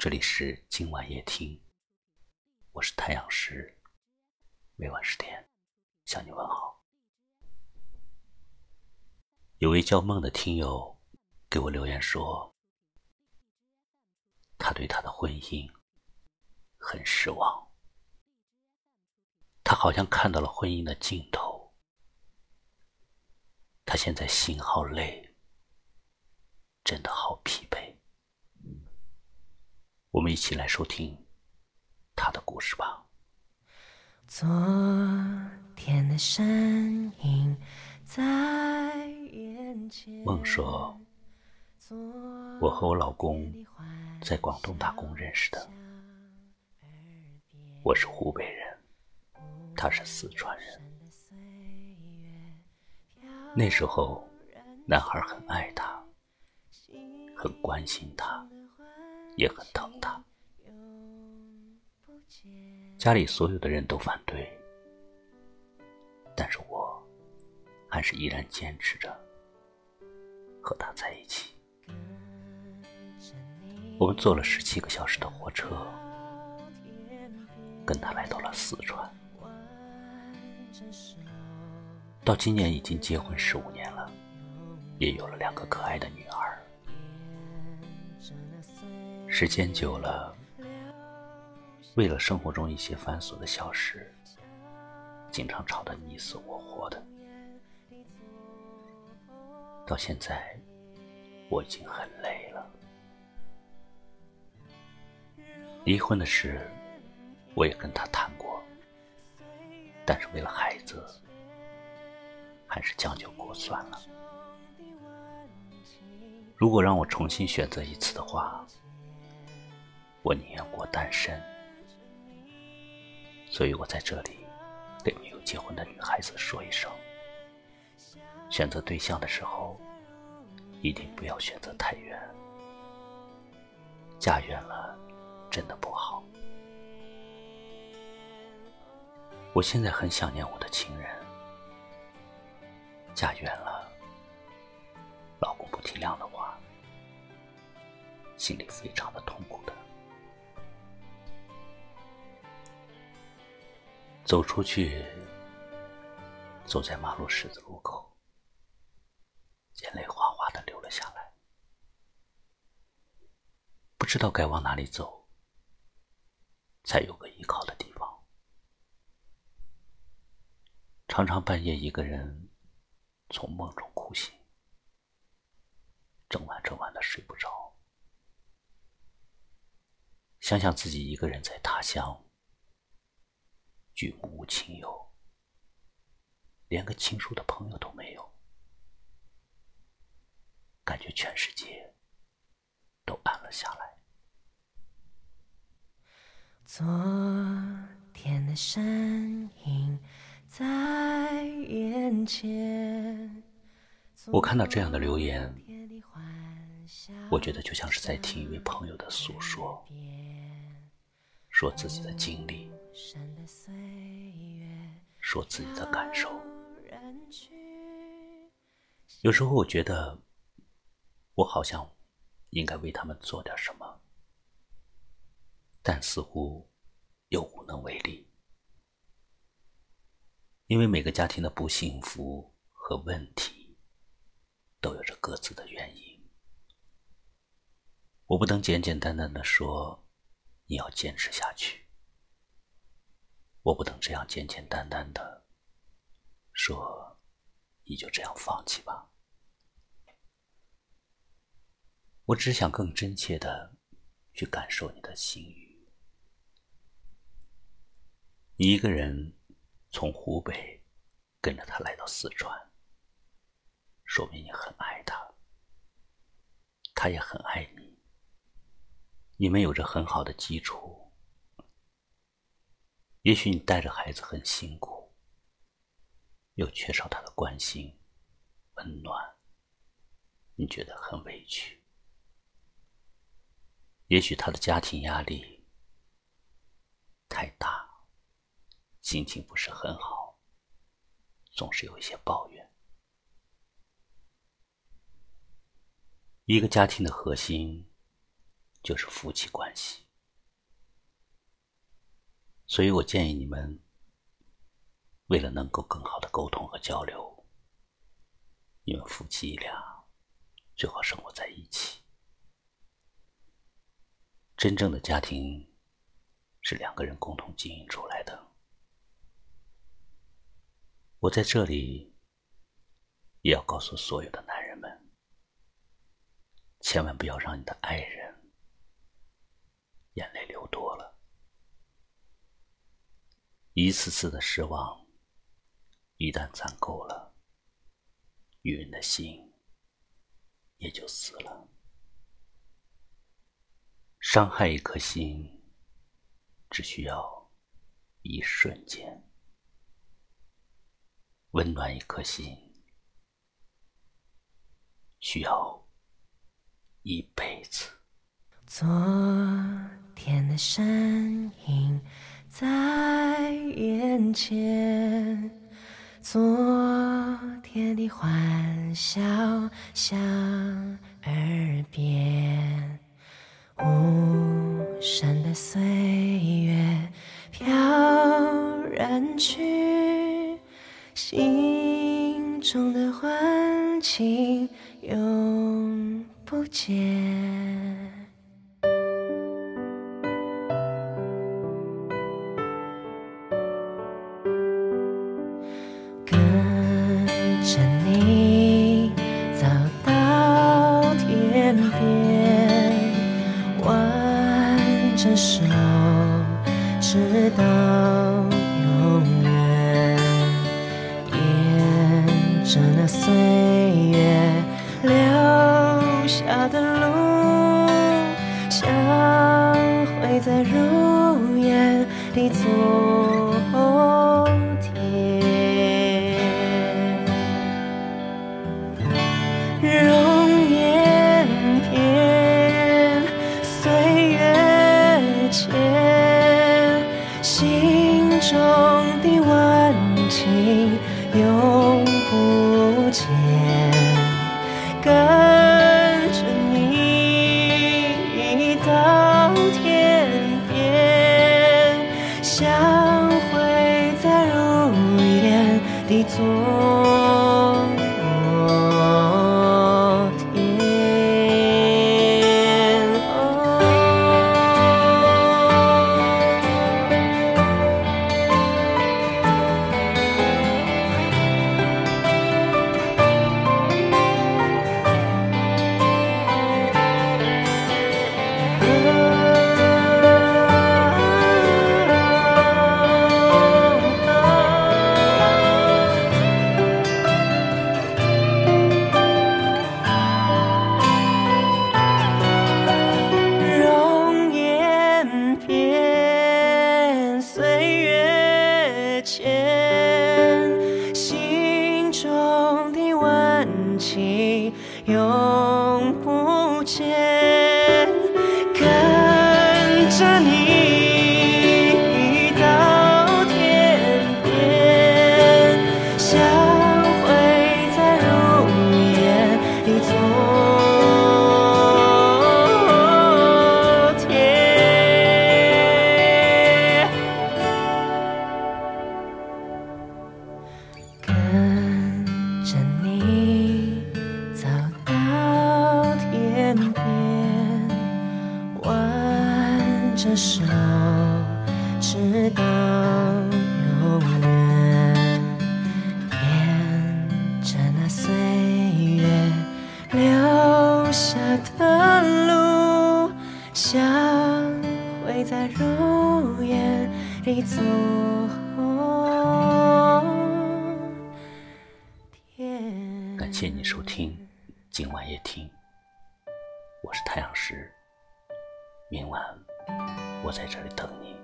这里是今晚夜听，我是太阳石，每晚十点向你问好。有位叫梦的听友给我留言说，他对他的婚姻很失望，他好像看到了婚姻的尽头，他现在心好累，真的好疲惫。我们一起来收听他的故事吧。昨天的身影在眼前。梦说，我和我老公在广东打工认识的。我是湖北人，他是四川人。那时候，男孩很爱她，很关心她。也很疼他，家里所有的人都反对，但是我还是依然坚持着和他在一起。我们坐了十七个小时的火车，跟他来到了四川。到今年已经结婚十五年了，也有了两个可爱的女儿。时间久了，为了生活中一些繁琐的小事，经常吵得你死我活的。到现在，我已经很累了。离婚的事，我也跟他谈过，但是为了孩子，还是将就过算了。如果让我重新选择一次的话，我宁愿过单身，所以我在这里给没有结婚的女孩子说一声：选择对象的时候，一定不要选择太远，嫁远了真的不好。我现在很想念我的情人，嫁远了，老公不体谅的话，心里非常的痛苦的。走出去，走在马路十字路口，眼泪哗哗的流了下来，不知道该往哪里走，才有个依靠的地方。常常半夜一个人从梦中哭醒，整晚整晚的睡不着，想想自己一个人在他乡。举目无亲友，连个亲疏的朋友都没有，感觉全世界都暗了下来。昨天的身影在眼前。我看到这样的留言，我觉得就像是在听一位朋友的诉说，说自己的经历。说自己的感受，有时候我觉得，我好像应该为他们做点什么，但似乎又无能为力，因为每个家庭的不幸福和问题，都有着各自的原因。我不能简简单单的说，你要坚持下去。我不能这样简简单单的说，你就这样放弃吧。我只想更真切的去感受你的心语。一个人从湖北跟着他来到四川，说明你很爱他，他也很爱你，你们有着很好的基础。也许你带着孩子很辛苦，又缺少他的关心、温暖，你觉得很委屈。也许他的家庭压力太大，心情不是很好，总是有一些抱怨。一个家庭的核心就是夫妻关系。所以我建议你们，为了能够更好的沟通和交流，你们夫妻俩最好生活在一起。真正的家庭是两个人共同经营出来的。我在这里也要告诉所有的男人们，千万不要让你的爱人眼泪流多了。一次次的失望，一旦攒够了，女人的心也就死了。伤害一颗心，只需要一瞬间；温暖一颗心，需要一辈子。昨天的身影。在前，昨天的欢笑响耳边，无声的岁月飘然去，心中的欢情永不见。岁月留下的路，相会在如烟里走。一座情永不见，着手，直到永远，沿着那岁月留下的路，相会在如烟里昨天。感谢你收听今晚夜听，我是太阳石，明晚。我在这里等你。